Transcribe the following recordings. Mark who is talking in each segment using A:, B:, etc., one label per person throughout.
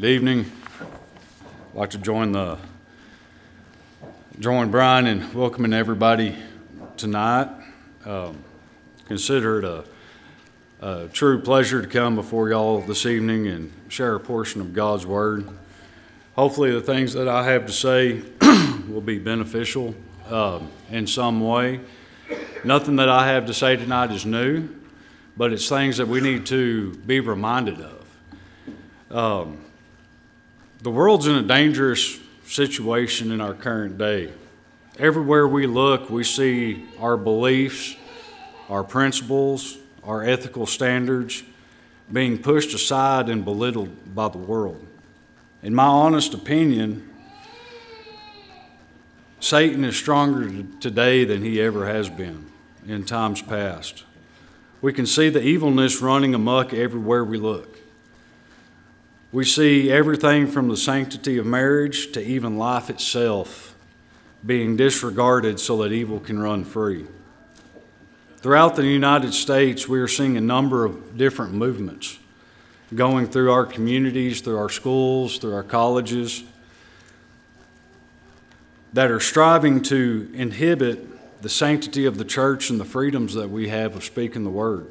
A: Good evening. I'd like to join the join Brian in welcoming everybody tonight. Um, consider it a, a true pleasure to come before y'all this evening and share a portion of God's Word. Hopefully, the things that I have to say will be beneficial um, in some way. Nothing that I have to say tonight is new, but it's things that we need to be reminded of. Um, the world's in a dangerous situation in our current day. Everywhere we look, we see our beliefs, our principles, our ethical standards being pushed aside and belittled by the world. In my honest opinion, Satan is stronger today than he ever has been in times past. We can see the evilness running amuck everywhere we look. We see everything from the sanctity of marriage to even life itself being disregarded so that evil can run free. Throughout the United States, we are seeing a number of different movements going through our communities, through our schools, through our colleges, that are striving to inhibit the sanctity of the church and the freedoms that we have of speaking the word.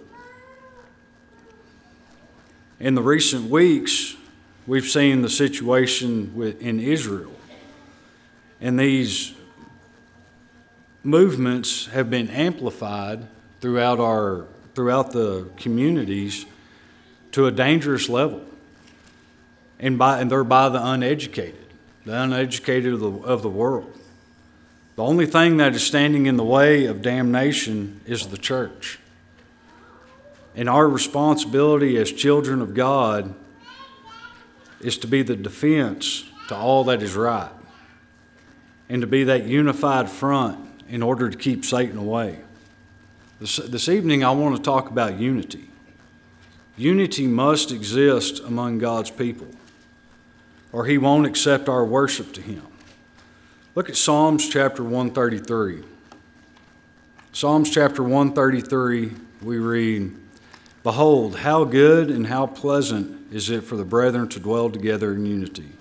A: In the recent weeks, We've seen the situation with, in Israel. And these movements have been amplified throughout, our, throughout the communities to a dangerous level. And, by, and they're by the uneducated, the uneducated of the, of the world. The only thing that is standing in the way of damnation is the church. And our responsibility as children of God is to be the defense to all that is right and to be that unified front in order to keep Satan away. This, this evening, I want to talk about unity. Unity must exist among God's people, or He won't accept our worship to Him. Look at Psalms chapter 133. Psalms chapter 133, we read, Behold, how good and how pleasant is it for the brethren to dwell together in unity.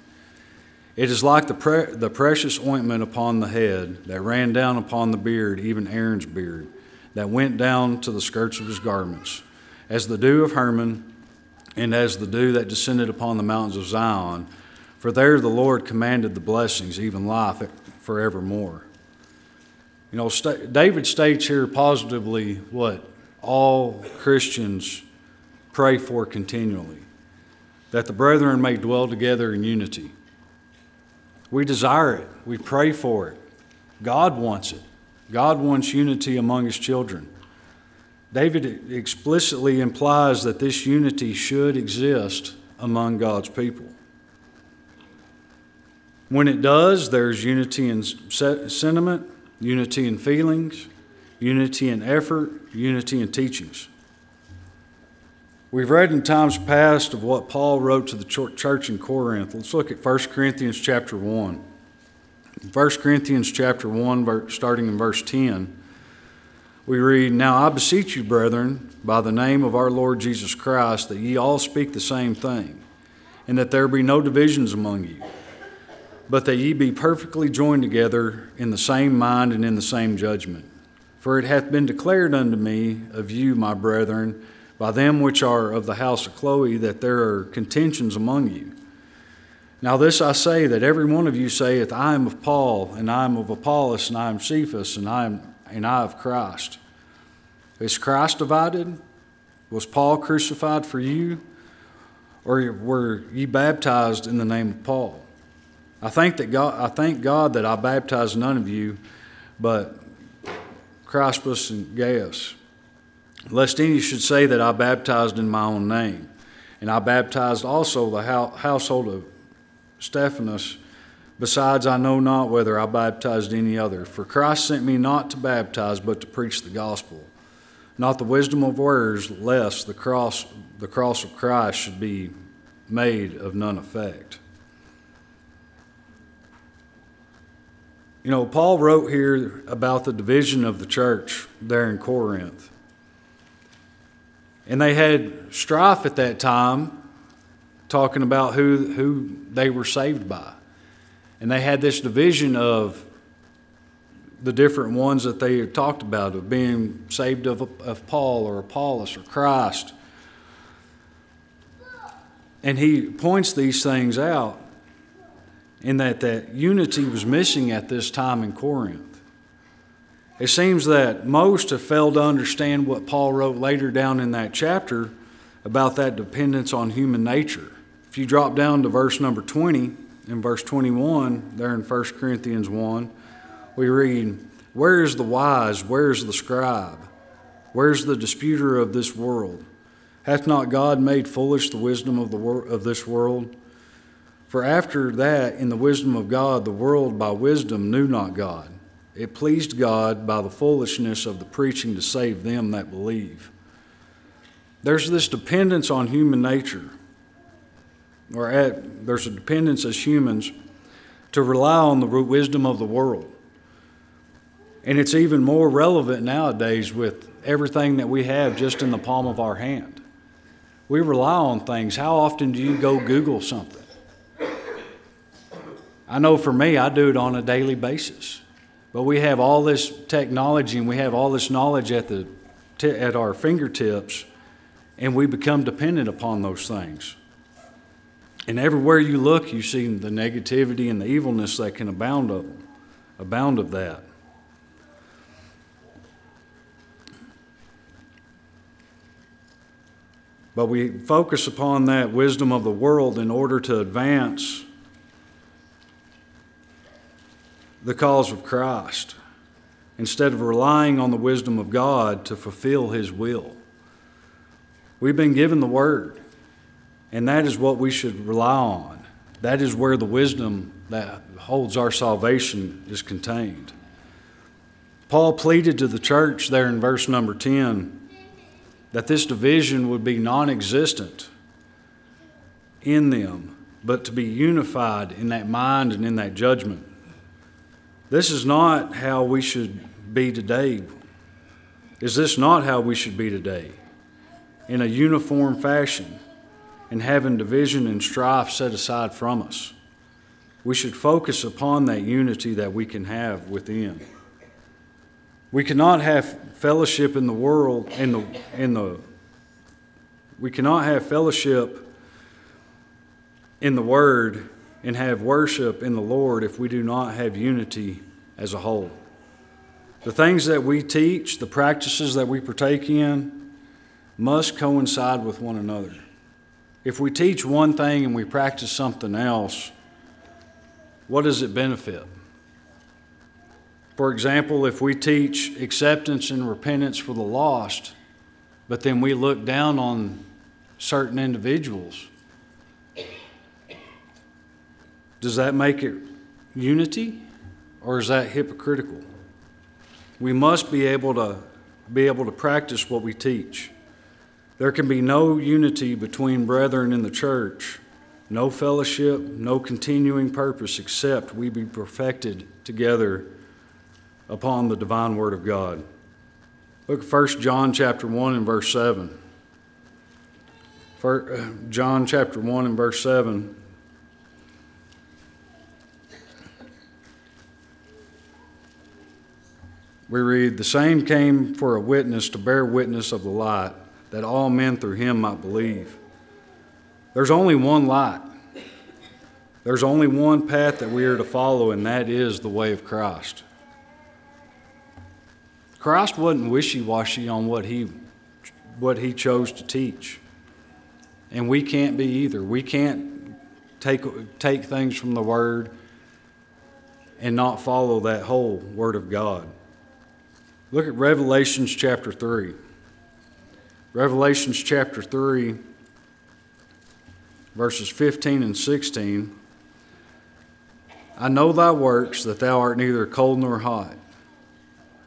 A: It is like the, pre- the precious ointment upon the head that ran down upon the beard, even Aaron's beard, that went down to the skirts of his garments, as the dew of Hermon, and as the dew that descended upon the mountains of Zion. For there the Lord commanded the blessings, even life forevermore. You know, David states here positively what all Christians pray for continually that the brethren may dwell together in unity. We desire it, we pray for it. God wants it. God wants unity among his children. David explicitly implies that this unity should exist among God's people. When it does, there's unity in sentiment, unity in feelings, unity in effort, unity and teachings. We've read in times past of what Paul wrote to the church in Corinth. Let's look at 1 Corinthians chapter 1. 1 Corinthians chapter 1, starting in verse 10, we read, Now I beseech you, brethren, by the name of our Lord Jesus Christ, that ye all speak the same thing, and that there be no divisions among you, but that ye be perfectly joined together in the same mind and in the same judgment. For it hath been declared unto me of you, my brethren, by them which are of the house of Chloe that there are contentions among you. Now, this I say that every one of you saith, I am of Paul, and I am of Apollos, and I am Cephas, and I am and I of Christ. Is Christ divided? Was Paul crucified for you? Or were ye baptized in the name of Paul? I think that God I thank God that I baptized none of you, but Crispus and Gaius lest any should say that I baptized in my own name. And I baptized also the household of Stephanas. Besides, I know not whether I baptized any other. For Christ sent me not to baptize, but to preach the gospel, not the wisdom of words, lest the cross, the cross of Christ should be made of none effect. You know, Paul wrote here about the division of the church there in Corinth. And they had strife at that time talking about who, who they were saved by. And they had this division of the different ones that they talked about of being saved of, of Paul or Apollos or Christ. And he points these things out in that that unity was missing at this time in Corinth. It seems that most have failed to understand what Paul wrote later down in that chapter about that dependence on human nature. If you drop down to verse number 20, in verse 21, there in 1 Corinthians 1, we read, Where is the wise? Where is the scribe? Where's the disputer of this world? Hath not God made foolish the wisdom of, the wor- of this world? For after that, in the wisdom of God, the world by wisdom knew not God. It pleased God by the foolishness of the preaching to save them that believe. There's this dependence on human nature, or at, there's a dependence as humans to rely on the wisdom of the world. And it's even more relevant nowadays with everything that we have just in the palm of our hand. We rely on things. How often do you go Google something? I know for me, I do it on a daily basis. But we have all this technology and we have all this knowledge at, the, at our fingertips, and we become dependent upon those things. And everywhere you look, you see the negativity and the evilness that can abound of them, abound of that. But we focus upon that wisdom of the world in order to advance the cause of Christ instead of relying on the wisdom of God to fulfill His will. We've been given the Word, and that is what we should rely on. That is where the wisdom that holds our salvation is contained. Paul pleaded to the church there in verse number 10 that this division would be non existent in them, but to be unified in that mind and in that judgment. This is not how we should be today. Is this not how we should be today? In a uniform fashion and having division and strife set aside from us. We should focus upon that unity that we can have within. We cannot have fellowship in the world in the in the we cannot have fellowship in the word and have worship in the Lord if we do not have unity as a whole. The things that we teach, the practices that we partake in, must coincide with one another. If we teach one thing and we practice something else, what does it benefit? For example, if we teach acceptance and repentance for the lost, but then we look down on certain individuals, does that make it unity or is that hypocritical? We must be able to be able to practice what we teach. There can be no unity between brethren in the church, no fellowship, no continuing purpose except we be perfected together upon the divine word of God. Look at 1 John chapter 1 and verse 7. For, uh, John chapter 1 and verse 7. We read, The same came for a witness to bear witness of the light, that all men through him might believe. There's only one light. There's only one path that we are to follow, and that is the way of Christ. Christ wasn't wishy washy on what he, what he chose to teach. And we can't be either. We can't take, take things from the Word and not follow that whole Word of God. Look at Revelations chapter 3. Revelations chapter 3, verses 15 and 16. I know thy works, that thou art neither cold nor hot.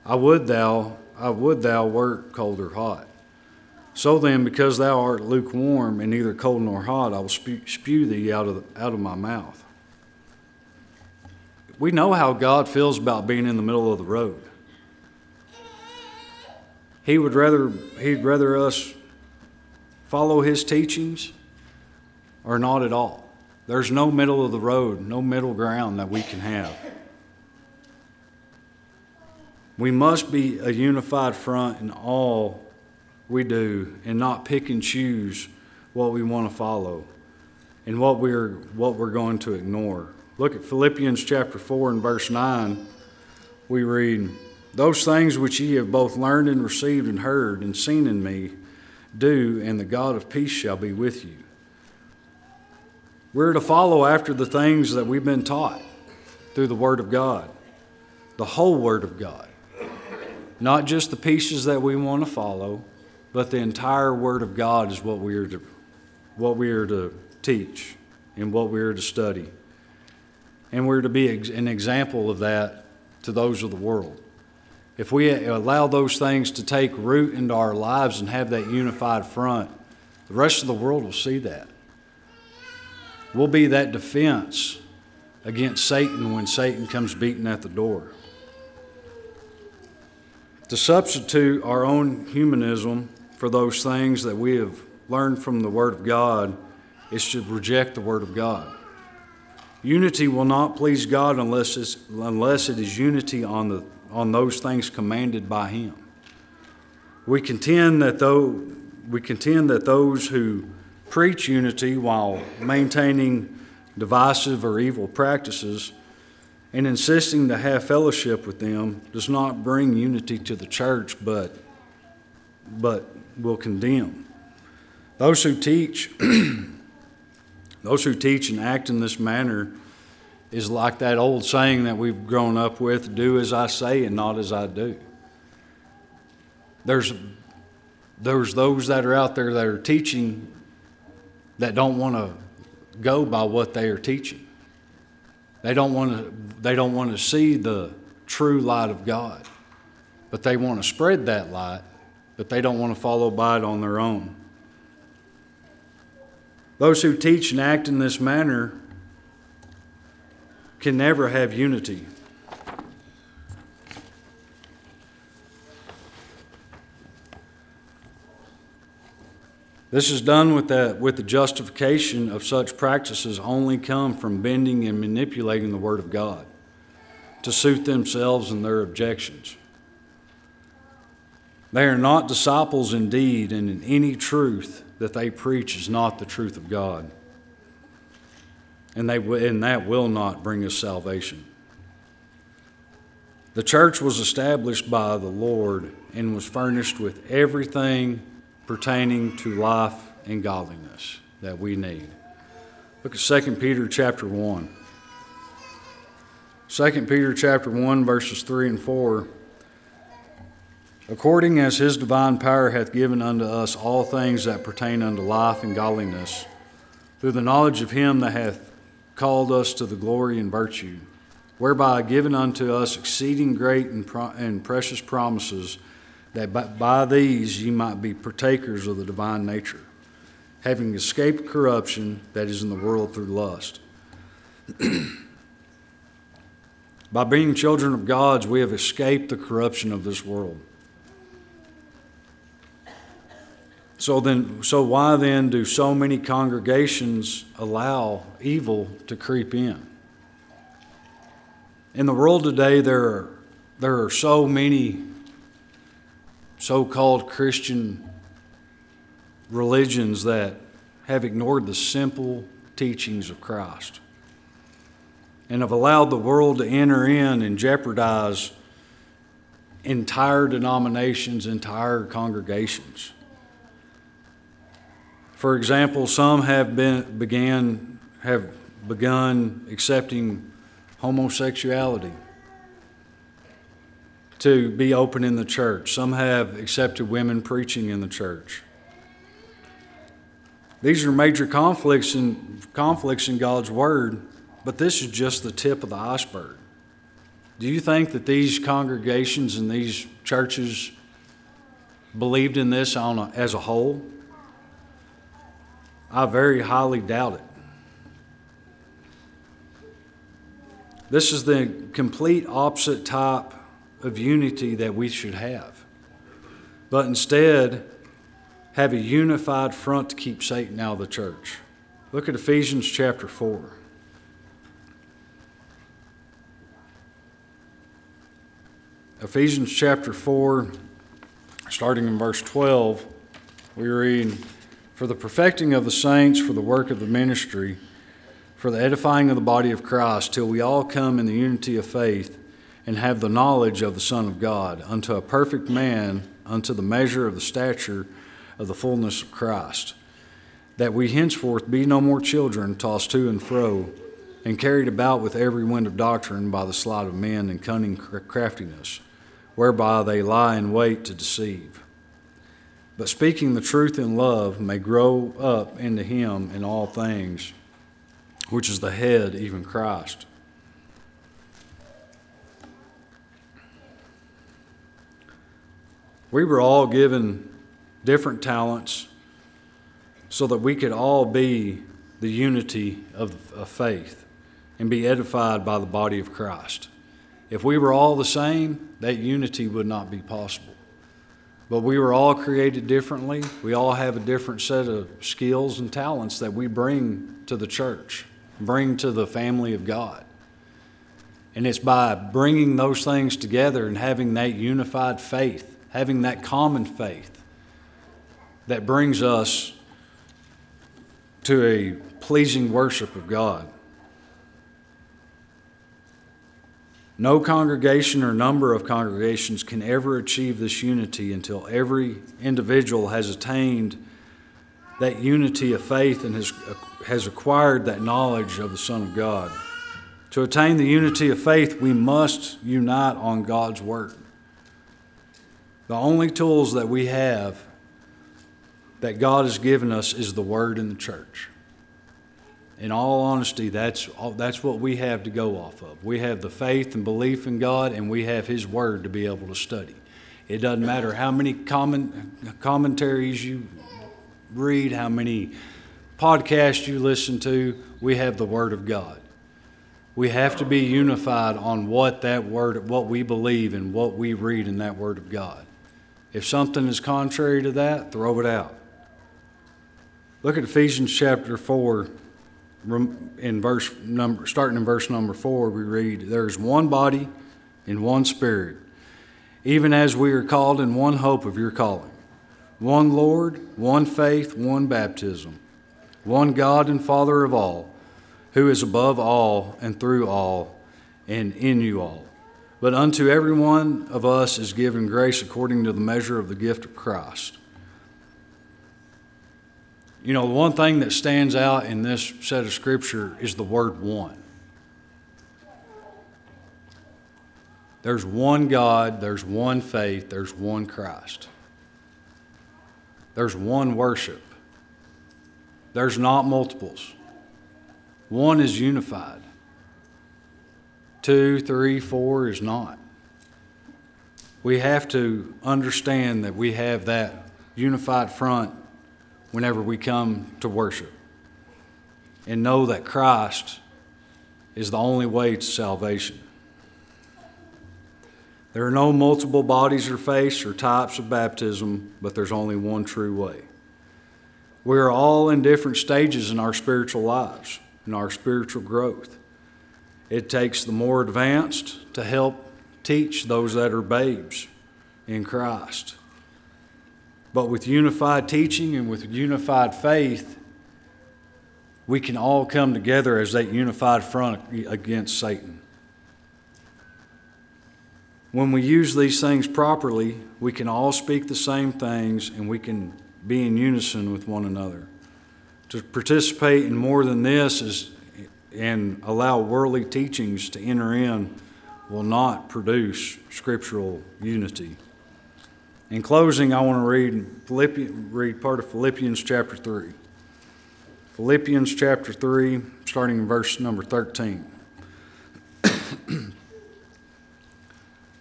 A: I would thou, I would thou wert cold or hot. So then, because thou art lukewarm and neither cold nor hot, I will spew, spew thee out of, out of my mouth. We know how God feels about being in the middle of the road. He would rather, he'd rather us follow his teachings or not at all. There's no middle of the road, no middle ground that we can have. We must be a unified front in all we do and not pick and choose what we want to follow and what we're, what we're going to ignore. Look at Philippians chapter 4 and verse 9. We read, Those things which ye have both learned and received and heard and seen in me, do, and the God of peace shall be with you. We're to follow after the things that we've been taught through the Word of God, the whole Word of God. Not just the pieces that we want to follow, but the entire Word of God is what we are to, what we are to teach and what we are to study. And we're to be an example of that to those of the world. If we allow those things to take root into our lives and have that unified front, the rest of the world will see that. We'll be that defense against Satan when Satan comes beating at the door. To substitute our own humanism for those things that we have learned from the Word of God is to reject the Word of God. Unity will not please God unless, unless it is unity on, the, on those things commanded by Him. We contend that though we contend that those who preach unity while maintaining divisive or evil practices and insisting to have fellowship with them does not bring unity to the church, but, but will condemn. Those who teach, those who teach and act in this manner is like that old saying that we've grown up with do as I say and not as I do. There's, there's those that are out there that are teaching that don't want to go by what they are teaching. They don't want to, they don't want to see the true light of God, but they want to spread that light, but they don't want to follow by it on their own. Those who teach and act in this manner can never have unity. This is done with the, with the justification of such practices only come from bending and manipulating the Word of God to suit themselves and their objections. They are not disciples indeed, and in any truth that they preach is not the truth of God. And, they, and that will not bring us salvation. The church was established by the Lord and was furnished with everything pertaining to life and godliness that we need. Look at 2 Peter chapter 1. 2 Peter chapter 1 verses 3 and 4 According as his divine power hath given unto us all things that pertain unto life and godliness through the knowledge of him that hath called us to the glory and virtue whereby given unto us exceeding great and, pro- and precious promises that by, by these ye might be partakers of the divine nature, having escaped corruption that is in the world through lust. by being children of God's, we have escaped the corruption of this world. So then, so why then do so many congregations allow evil to creep in? In the world today, there are, there are so many so called Christian religions that have ignored the simple teachings of Christ and have allowed the world to enter in and jeopardize entire denominations, entire congregations. For example, some have been began have begun accepting homosexuality to be open in the church. Some have accepted women preaching in the church. These are major conflicts in, conflicts in God's Word, but this is just the tip of the iceberg. Do you think that these congregations and these churches believed in this on a, as a whole? I very highly doubt it. This is the complete opposite type of unity that we should have, but instead have a unified front to keep Satan out of the church. Look at Ephesians chapter 4. Ephesians chapter 4, starting in verse 12, we read, For the perfecting of the saints, for the work of the ministry, for the edifying of the body of Christ, till we all come in the unity of faith and have the knowledge of the Son of God, unto a perfect man, unto the measure of the stature of the fullness of Christ, that we henceforth be no more children, tossed to and fro, and carried about with every wind of doctrine by the sleight of men and cunning craftiness whereby they lie in wait to deceive. But speaking the truth in love may grow up into him in all things, which is the head, even Christ. We were all given different talents so that we could all be the unity of, of faith and be edified by the body of Christ. If we were all the same, that unity would not be possible. But we were all created differently. We all have a different set of skills and talents that we bring to the church, bring to the family of God. And it's by bringing those things together and having that unified faith, having that common faith, that brings us to a pleasing worship of God. No congregation or number of congregations can ever achieve this unity until every individual has attained that unity of faith and has, has acquired that knowledge of the Son of God. To attain the unity of faith, we must unite on God's Word. The only tools that we have that God has given us is the Word in the church in all honesty, that's, that's what we have to go off of. We have the faith and belief in God, and we have His Word to be able to study. It doesn't matter how many comment, commentaries you read, how many podcasts you listen to, we have the Word of God. We have to be unified on what that Word, what we believe, and what we read in that Word of God. If something is contrary to that, throw it out. Look at Ephesians chapter 4 in verse number, starting in verse number four, we read, There is one body and one spirit, even as we are called in one hope of your calling, one Lord, one faith, one baptism, one God and Father of all, who is above all and through all and in you all. But unto every one of us is given grace according to the measure of the gift of Christ. You know, the one thing that stands out in this set of scripture is the word one. There's one God, there's one faith, there's one Christ. There's one worship. There's not multiples. One is unified. Two, three, four is not. We have to understand that we have that unified front whenever we come to worship and know that Christ is the only way to salvation. There are no multiple bodies or faiths or types of baptism, but there's only one true way. We are all in different stages in our spiritual lives, in our spiritual growth. It takes the more advanced to help teach those that are babes in Christ. But with unified teaching and with unified faith, we can all come together as that unified front against Satan. When we use these things properly, we can all speak the same things and we can be in unison with one another. To participate in more than this is, and allow worldly teachings to enter in will not produce scriptural unity. In closing, I want to read, read part of Philippians chapter 3. Philippians chapter 3, starting in verse number 13.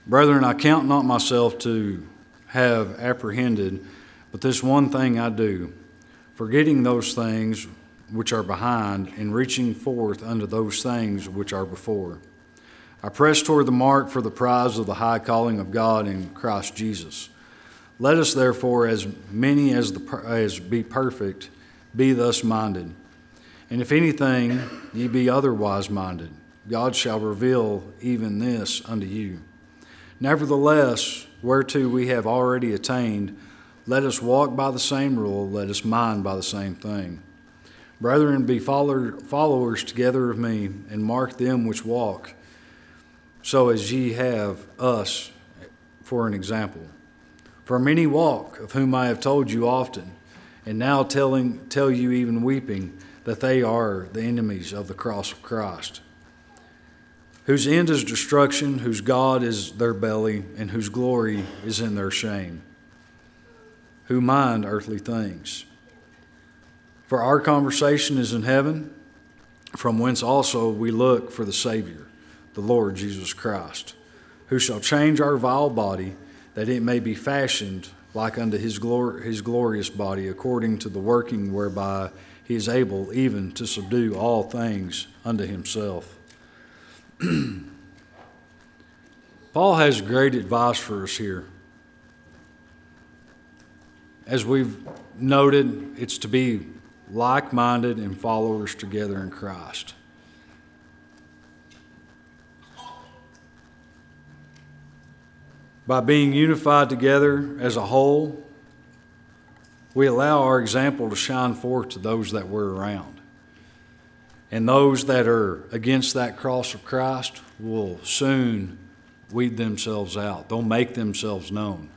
A: Brethren, I count not myself to have apprehended, but this one thing I do, forgetting those things which are behind, and reaching forth unto those things which are before. I press toward the mark for the prize of the high calling of God in Christ Jesus. Let us therefore, as many as, the, as be perfect, be thus minded. And if anything ye be otherwise minded, God shall reveal even this unto you. Nevertheless, whereto we have already attained, let us walk by the same rule, let us mind by the same thing. Brethren, be followers together of me, and mark them which walk, so as ye have us for an example. For many walk, of whom I have told you often, and now telling, tell you even weeping, that they are the enemies of the cross of Christ, whose end is destruction, whose God is their belly, and whose glory is in their shame, who mind earthly things. For our conversation is in heaven, from whence also we look for the Savior, the Lord Jesus Christ, who shall change our vile body, that it may be fashioned like unto his, glor- his glorious body, according to the working whereby he is able even to subdue all things unto himself. Paul has great advice for us here. As we've noted, it's to be like minded and followers together in Christ. By being unified together as a whole, we allow our example to shine forth to those that we're around. And those that are against that cross of Christ will soon weed themselves out, they'll make themselves known.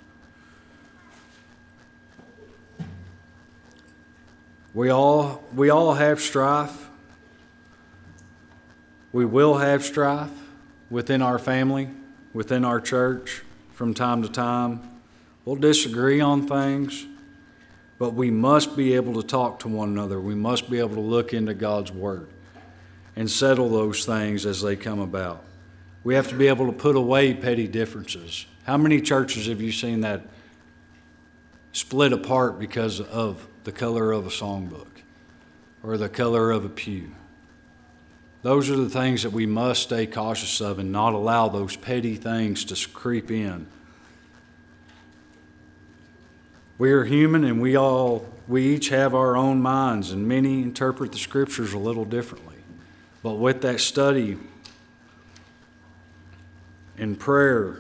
A: We all, we all have strife. We will have strife within our family, within our church from time to time. We'll disagree on things. But we must be able to talk to one another. We must be able to look into God's Word and settle those things as they come about. We have to be able to put away petty differences. How many churches have you seen that split apart because of the color of a songbook or the color of a pew? Those are the things that we must stay cautious of and not allow those petty things to creep in we are human and we all we each have our own minds and many interpret the scriptures a little differently. But with that study and prayer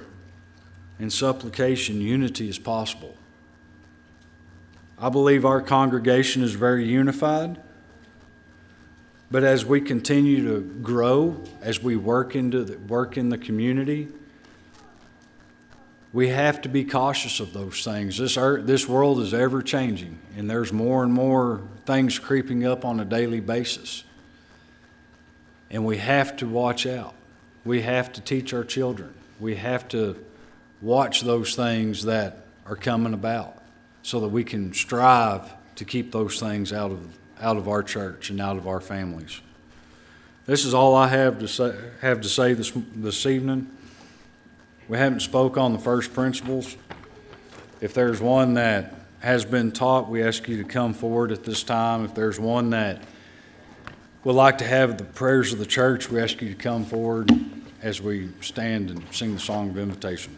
A: and supplication, unity is possible. I believe our congregation is very unified. But as we continue to grow, as we work into the, work in the community, we have to be cautious of those things. This, earth, this world is ever changing, and there's more and more things creeping up on a daily basis. And we have to watch out. We have to teach our children. We have to watch those things that are coming about so that we can strive to keep those things out of, out of our church and out of our families. This is all I have to say, have to say this, this evening. We haven't spoke on the first principles. If there's one that has been taught, we ask you to come forward at this time. If there's one that would like to have the prayers of the church, we ask you to come forward as we stand and sing the song of invitation.